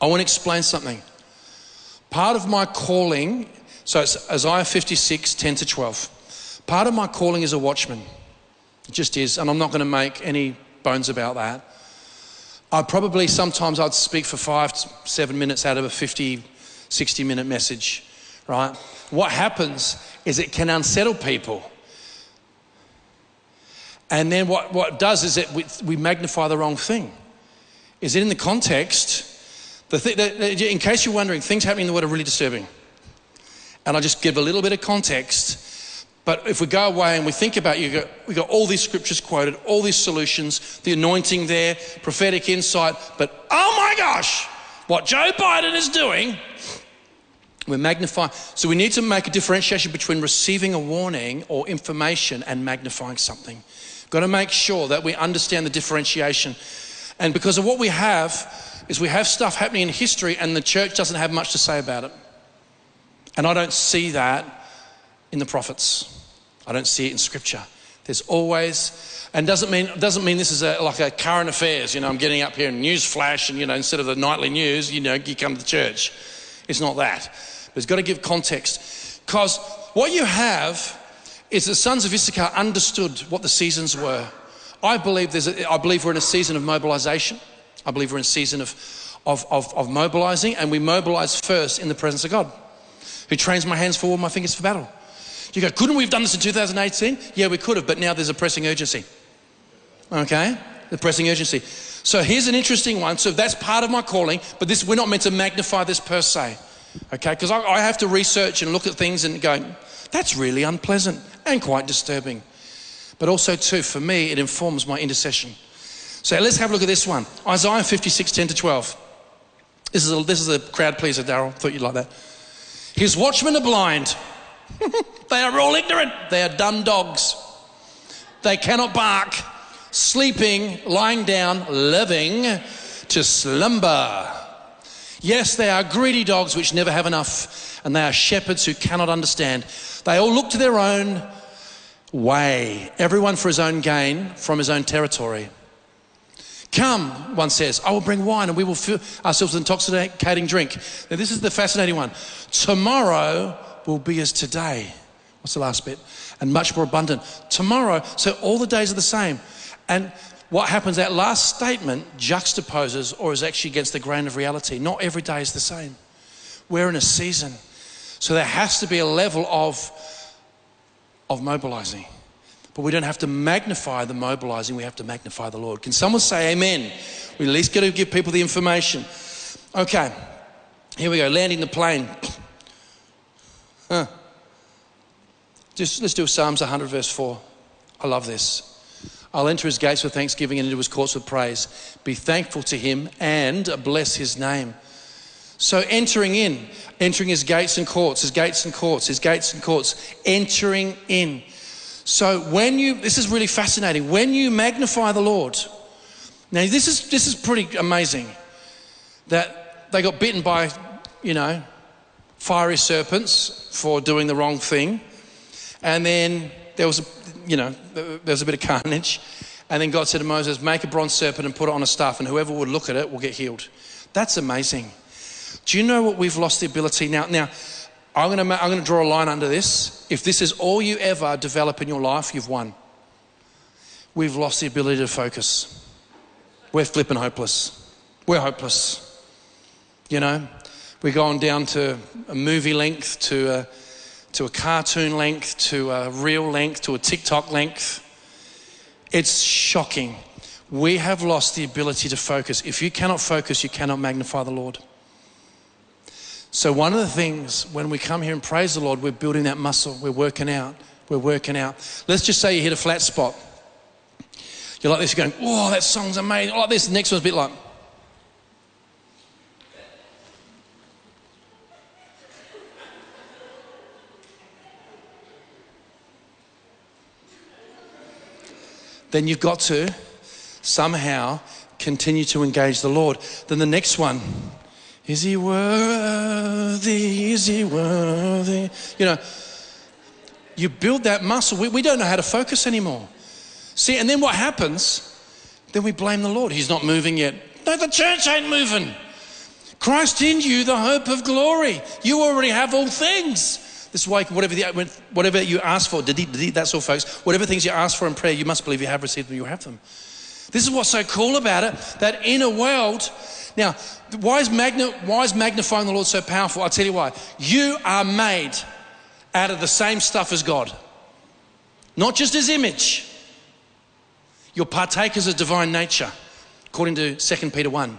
i want to explain something part of my calling so it's isaiah 56 10 to 12 part of my calling is a watchman it just is and i'm not going to make any bones about that I probably sometimes I'd speak for five, seven minutes out of a 50, 60 minute message, right? What happens is it can unsettle people. And then what, what it does is that we, we magnify the wrong thing. Is it in the context? The th- in case you're wondering, things happening in the world are really disturbing. And I'll just give a little bit of context but if we go away and we think about you, we got all these scriptures quoted, all these solutions, the anointing there, prophetic insight. But oh my gosh, what Joe Biden is doing, we're magnifying. So we need to make a differentiation between receiving a warning or information and magnifying something. Got to make sure that we understand the differentiation. And because of what we have, is we have stuff happening in history and the church doesn't have much to say about it. And I don't see that in the prophets. I don't see it in scripture. There's always, and doesn't mean doesn't mean this is a, like a current affairs. You know, I'm getting up here and news flash, and you know, instead of the nightly news, you know, you come to the church. It's not that. But it's got to give context, because what you have is the sons of Issachar understood what the seasons were. I believe there's a, I believe we're in a season of mobilization. I believe we're in a season of, of, of, of mobilizing, and we mobilize first in the presence of God, who trains my hands forward, my fingers for battle. You go, couldn't we have done this in 2018? Yeah, we could have, but now there's a pressing urgency. Okay? The pressing urgency. So here's an interesting one. So that's part of my calling, but this we're not meant to magnify this per se. Okay? Because I, I have to research and look at things and go, that's really unpleasant and quite disturbing. But also, too, for me, it informs my intercession. So let's have a look at this one Isaiah 56 10 to 12. This is a, this is a crowd pleaser, Daryl. Thought you'd like that. His watchmen are blind. they are all ignorant. They are dumb dogs. They cannot bark, sleeping, lying down, living to slumber. Yes, they are greedy dogs which never have enough, and they are shepherds who cannot understand. They all look to their own way, everyone for his own gain from his own territory. Come, one says, I will bring wine and we will fill ourselves with intoxicating drink. Now, this is the fascinating one. Tomorrow will be as today. What's the last bit? And much more abundant. Tomorrow, so all the days are the same. And what happens, that last statement juxtaposes or is actually against the grain of reality. Not every day is the same. We're in a season. So there has to be a level of, of mobilizing. But we don't have to magnify the mobilizing, we have to magnify the Lord. Can someone say amen? We at least got to give people the information. Okay, here we go, landing the plane. Huh. Just let's do Psalms 100, verse 4. I love this. I'll enter his gates with thanksgiving and into his courts with praise. Be thankful to him and bless his name. So entering in, entering his gates and courts, his gates and courts, his gates and courts, entering in. So when you, this is really fascinating. When you magnify the Lord, now this is this is pretty amazing. That they got bitten by, you know, fiery serpents for doing the wrong thing, and then there was, a, you know, there was a bit of carnage, and then God said to Moses, "Make a bronze serpent and put it on a staff, and whoever would look at it will get healed." That's amazing. Do you know what we've lost the ability now? Now, I'm going, to, I'm going to draw a line under this. If this is all you ever develop in your life, you've won. We've lost the ability to focus. We're flipping hopeless. We're hopeless. You know, we're going down to a movie length, to a, to a cartoon length, to a real length, to a TikTok length. It's shocking. We have lost the ability to focus. If you cannot focus, you cannot magnify the Lord. So, one of the things when we come here and praise the Lord, we're building that muscle, we're working out, we're working out. Let's just say you hit a flat spot. You're like this, you're going, oh, that song's amazing. Like this, the next one's a bit like, then you've got to somehow continue to engage the Lord. Then the next one, is he worthy? Is he worthy? You know, you build that muscle. We, we don't know how to focus anymore. See, and then what happens? Then we blame the Lord. He's not moving yet. No, the church ain't moving. Christ in you, the hope of glory. You already have all things. This is why whatever, the, whatever you ask for, that's all, folks. Whatever things you ask for in prayer, you must believe you have received them, you have them. This is what's so cool about it, that in a world now, why is, magna, why is magnifying the Lord so powerful? I'll tell you why. You are made out of the same stuff as God, not just His image. You're partakers of divine nature, according to 2 Peter 1.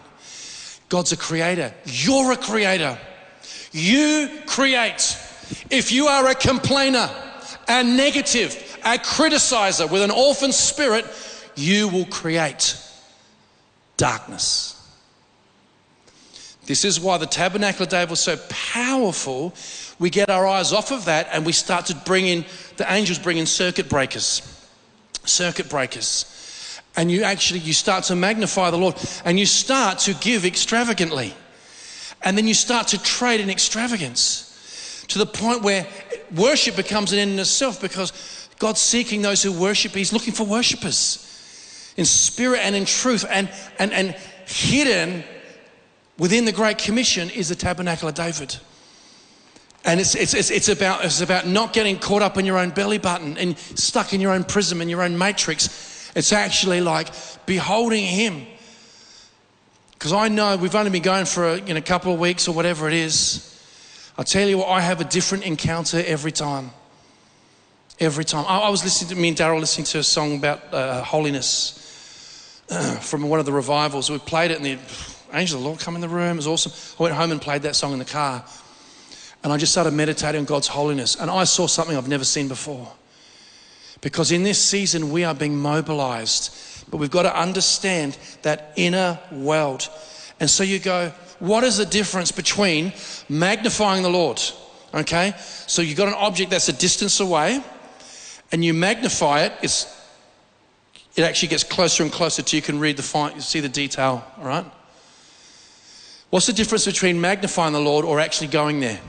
God's a creator. You're a creator. You create. If you are a complainer, a negative, a criticizer with an orphan spirit, you will create darkness. This is why the tabernacle of David was so powerful. We get our eyes off of that and we start to bring in, the angels bring in circuit breakers. Circuit breakers. And you actually, you start to magnify the Lord and you start to give extravagantly. And then you start to trade in extravagance to the point where worship becomes an end in itself because God's seeking those who worship. He's looking for worshippers in spirit and in truth. And, and, and hidden within the Great Commission is the tabernacle of David. And it's, it's, it's, it's, about, it's about not getting caught up in your own belly button and stuck in your own prism and your own matrix. It's actually like beholding Him. Because I know we've only been going for a, in a couple of weeks or whatever it is. I tell you what, I have a different encounter every time. Every time. I, I was listening to me and Daryl listening to a song about uh, holiness from one of the revivals. We played it and the angel of the Lord come in the room. It was awesome. I went home and played that song in the car. And I just started meditating on God's holiness. And I saw something I've never seen before. Because in this season, we are being mobilized. But we've got to understand that inner world. And so you go, what is the difference between magnifying the Lord? Okay? So you've got an object that's a distance away, and you magnify it, it's, it actually gets closer and closer to you can read the fine, you see the detail, all right? What's the difference between magnifying the Lord or actually going there?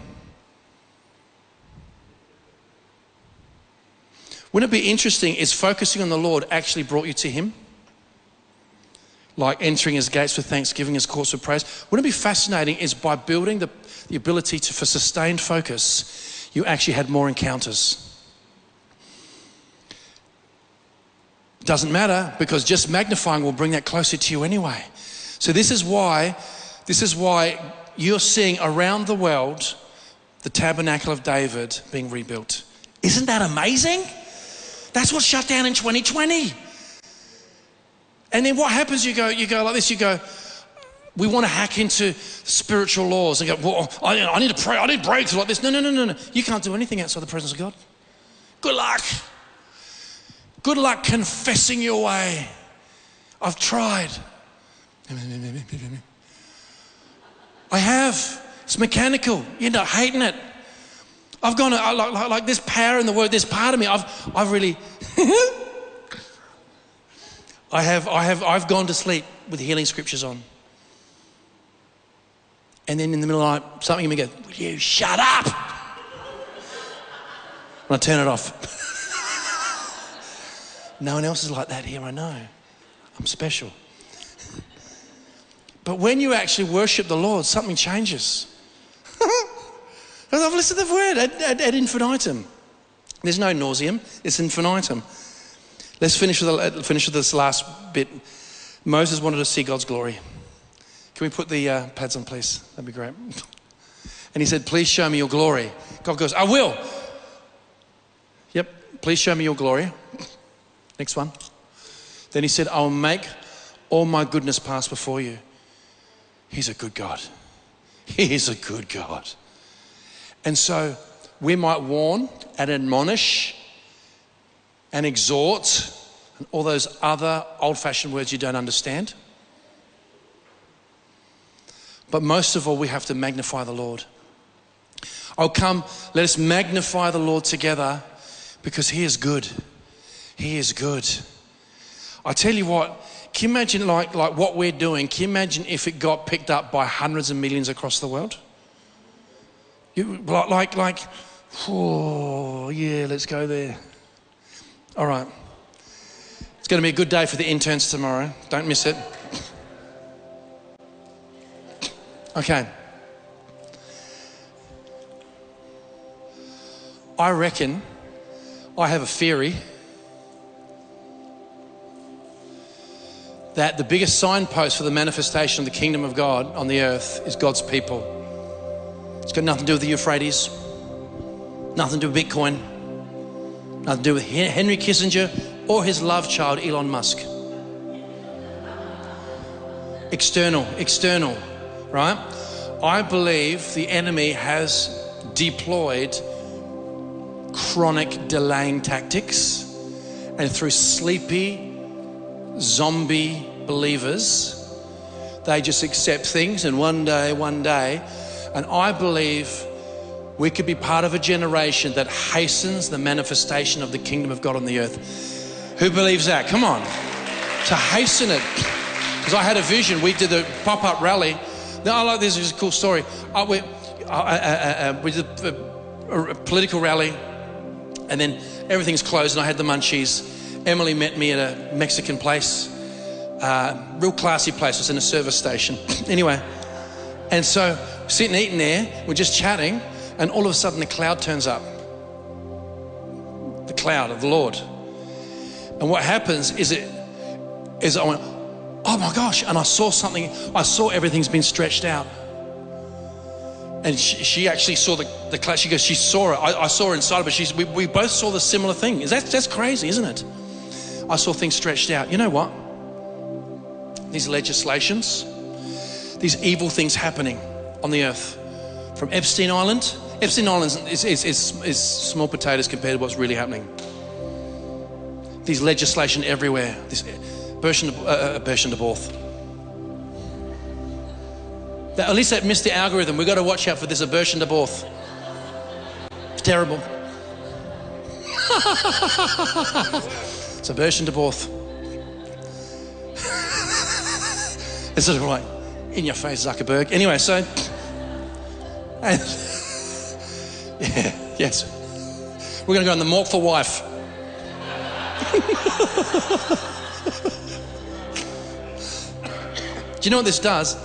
Wouldn't it be interesting? Is focusing on the Lord actually brought you to Him? Like entering His gates with thanksgiving, His courts with praise. Wouldn't it be fascinating? Is by building the, the ability to, for sustained focus, you actually had more encounters. Doesn't matter because just magnifying will bring that closer to you anyway. So this is why, this is why you're seeing around the world the tabernacle of David being rebuilt. Isn't that amazing? That's what shut down in 2020. And then what happens? You go, you go like this. You go, we want to hack into spiritual laws and go, well, I, I need to pray. I need breakthrough like this. No, no, no, no, no. You can't do anything outside the presence of God. Good luck. Good luck confessing your way. I've tried. I have. It's mechanical. You end up hating it. I've gone, uh, like, like, like this power in the word, this part of me, I've, I've really, I have, I have, I've gone to sleep with healing scriptures on. And then in the middle of the night, something in me goes, Will you shut up? And I turn it off. no one else is like that here, I know. I'm special. But when you actually worship the Lord, something changes. I've listened to the word ad, ad, ad, infinitum. There's no nauseum, it's infinitum. Let's finish with, the, finish with this last bit. Moses wanted to see God's glory. Can we put the uh, pads on, please? That'd be great. And he said, Please show me your glory. God goes, I will. Yep, please show me your glory. Next one. Then he said, I will make all my goodness pass before you. He's a good God. He is a good God. And so we might warn and admonish and exhort and all those other old fashioned words you don't understand. But most of all, we have to magnify the Lord. Oh, come, let us magnify the Lord together because He is good. He is good. I tell you what, can you imagine like, like what we're doing? Can you imagine if it got picked up by hundreds of millions across the world? You, like, like, like, oh, yeah, let's go there. All right. It's going to be a good day for the interns tomorrow. Don't miss it. Okay. I reckon I have a theory that the biggest signpost for the manifestation of the kingdom of God on the earth is God's people. It's got nothing to do with the Euphrates, nothing to do with Bitcoin, nothing to do with Henry Kissinger or his love child, Elon Musk. External, external, right? I believe the enemy has deployed chronic delaying tactics and through sleepy zombie believers they just accept things, and one day, one day, and I believe we could be part of a generation that hastens the manifestation of the kingdom of God on the earth. Who believes that? Come on. To hasten it. Because I had a vision. We did a pop up rally. Now, I like this. It's a cool story. I, we, I, I, uh, we did a, a political rally, and then everything's closed, and I had the munchies. Emily met me at a Mexican place, uh, real classy place. It was in a service station. anyway, and so sitting eating there, we're just chatting, and all of a sudden the cloud turns up. The cloud of the Lord. And what happens is it is I went, oh my gosh, and I saw something, I saw everything's been stretched out. And she, she actually saw the, the cloud. She goes, she saw it. I, I saw her inside, but she's, we, we both saw the similar thing. Is that, that's crazy, isn't it? I saw things stretched out. You know what? These legislations, these evil things happening on the earth. From Epstein Island, Epstein Island is, is, is, is small potatoes compared to what's really happening. These legislation everywhere. This Bershon, uh, uh, Bershon. At least that missed the algorithm. We've got to watch out for this aversion to Borth. It's terrible. it's aversion to Borth. Sort of like in your face, Zuckerberg. Anyway, so. And, yeah, yes. We're going to go on the Mork for Wife. Do you know what this does?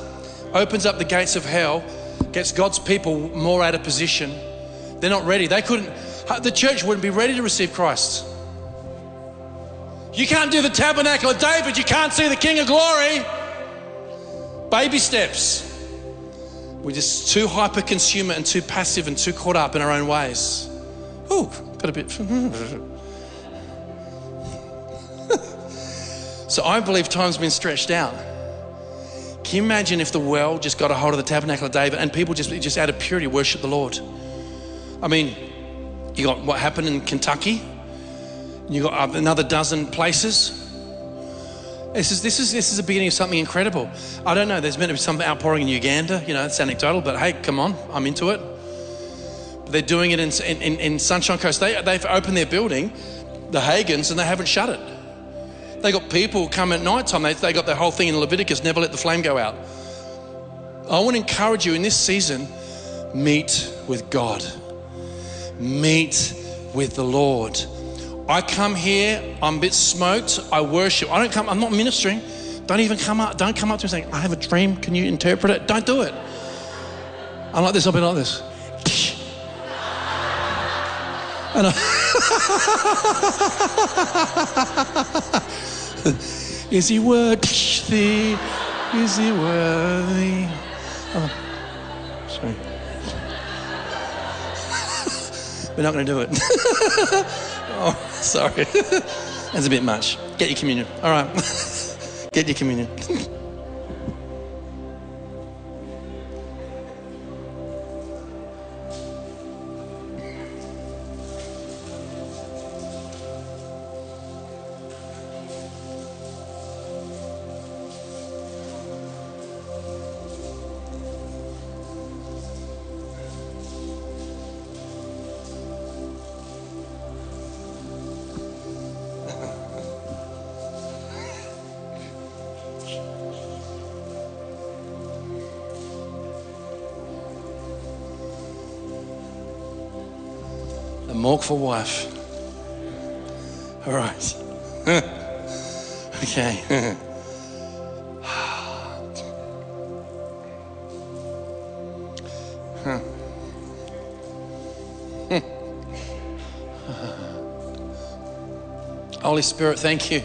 Opens up the gates of hell, gets God's people more out of position. They're not ready. They couldn't, uh, the church wouldn't be ready to receive Christ. You can't do the tabernacle of David, you can't see the King of Glory. Baby steps. We're just too hyper consumer and too passive and too caught up in our own ways. Oh, got a bit. so I believe time's been stretched out. Can you imagine if the world just got a hold of the tabernacle of David and people just, just out of purity worship the Lord? I mean, you got what happened in Kentucky, you got another dozen places. This is, this, is, this is the beginning of something incredible. I don't know, there's meant to be some outpouring in Uganda. You know, it's anecdotal, but hey, come on, I'm into it. But they're doing it in, in, in Sunshine Coast. They, they've opened their building, the Hagins, and they haven't shut it. They got people come at night time. They, they got the whole thing in Leviticus, never let the flame go out. I want to encourage you in this season, meet with God. Meet with the Lord. I come here, I'm a bit smoked, I worship. I don't come, I'm not ministering. Don't even come up, don't come up to me saying, I have a dream, can you interpret it? Don't do it. I'm like this, I'll be like this. And I Is he worthy? Is he worthy? Oh, sorry. We're not going to do it. Oh, sorry. That's a bit much. Get your communion. All right. Get your communion. For wife. All right. okay. Holy Spirit, thank you.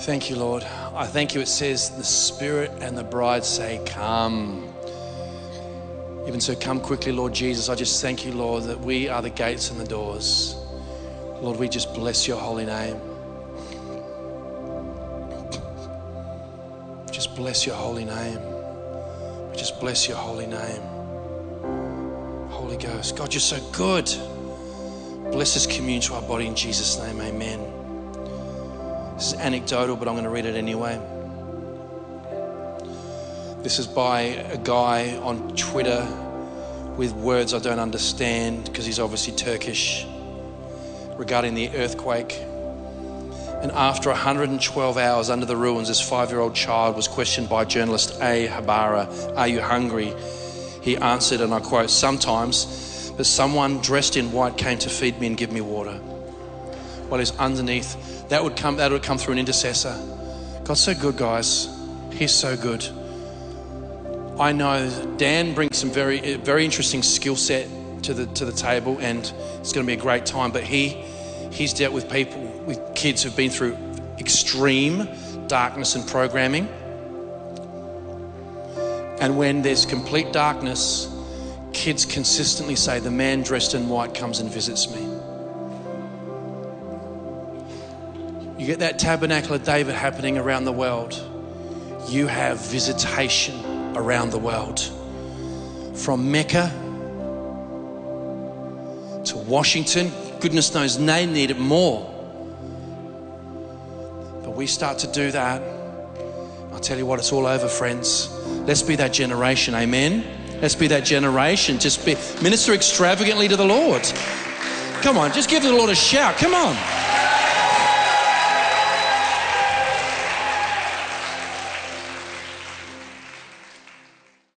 Thank you, Lord. I thank you. It says, the Spirit and the bride say, Come. Even so, come quickly, Lord Jesus. I just thank you, Lord, that we are the gates and the doors. Lord, we just bless your holy name. Just bless your holy name. We just bless your holy name. Holy Ghost. God, you're so good. Bless this communion to our body in Jesus' name. Amen. This is anecdotal, but I'm going to read it anyway. This is by a guy on Twitter with words I don't understand because he's obviously Turkish regarding the earthquake. And after 112 hours under the ruins, this five year old child was questioned by journalist A. Habara Are you hungry? He answered, and I quote, Sometimes, but someone dressed in white came to feed me and give me water. While he's underneath. That would come, that would come through an intercessor. God's so good, guys. He's so good. I know Dan brings some very, eh, very interesting skill set to the to the table, and it's going to be a great time. But he he's dealt with people, with kids who've been through extreme darkness and programming. And when there's complete darkness, kids consistently say, The man dressed in white comes and visits me. You get that tabernacle of David happening around the world. You have visitation around the world. From Mecca to Washington, goodness knows they need it more. But we start to do that. I'll tell you what, it's all over, friends. Let's be that generation, amen? Let's be that generation. Just be minister extravagantly to the Lord. Come on, just give the Lord a shout. Come on.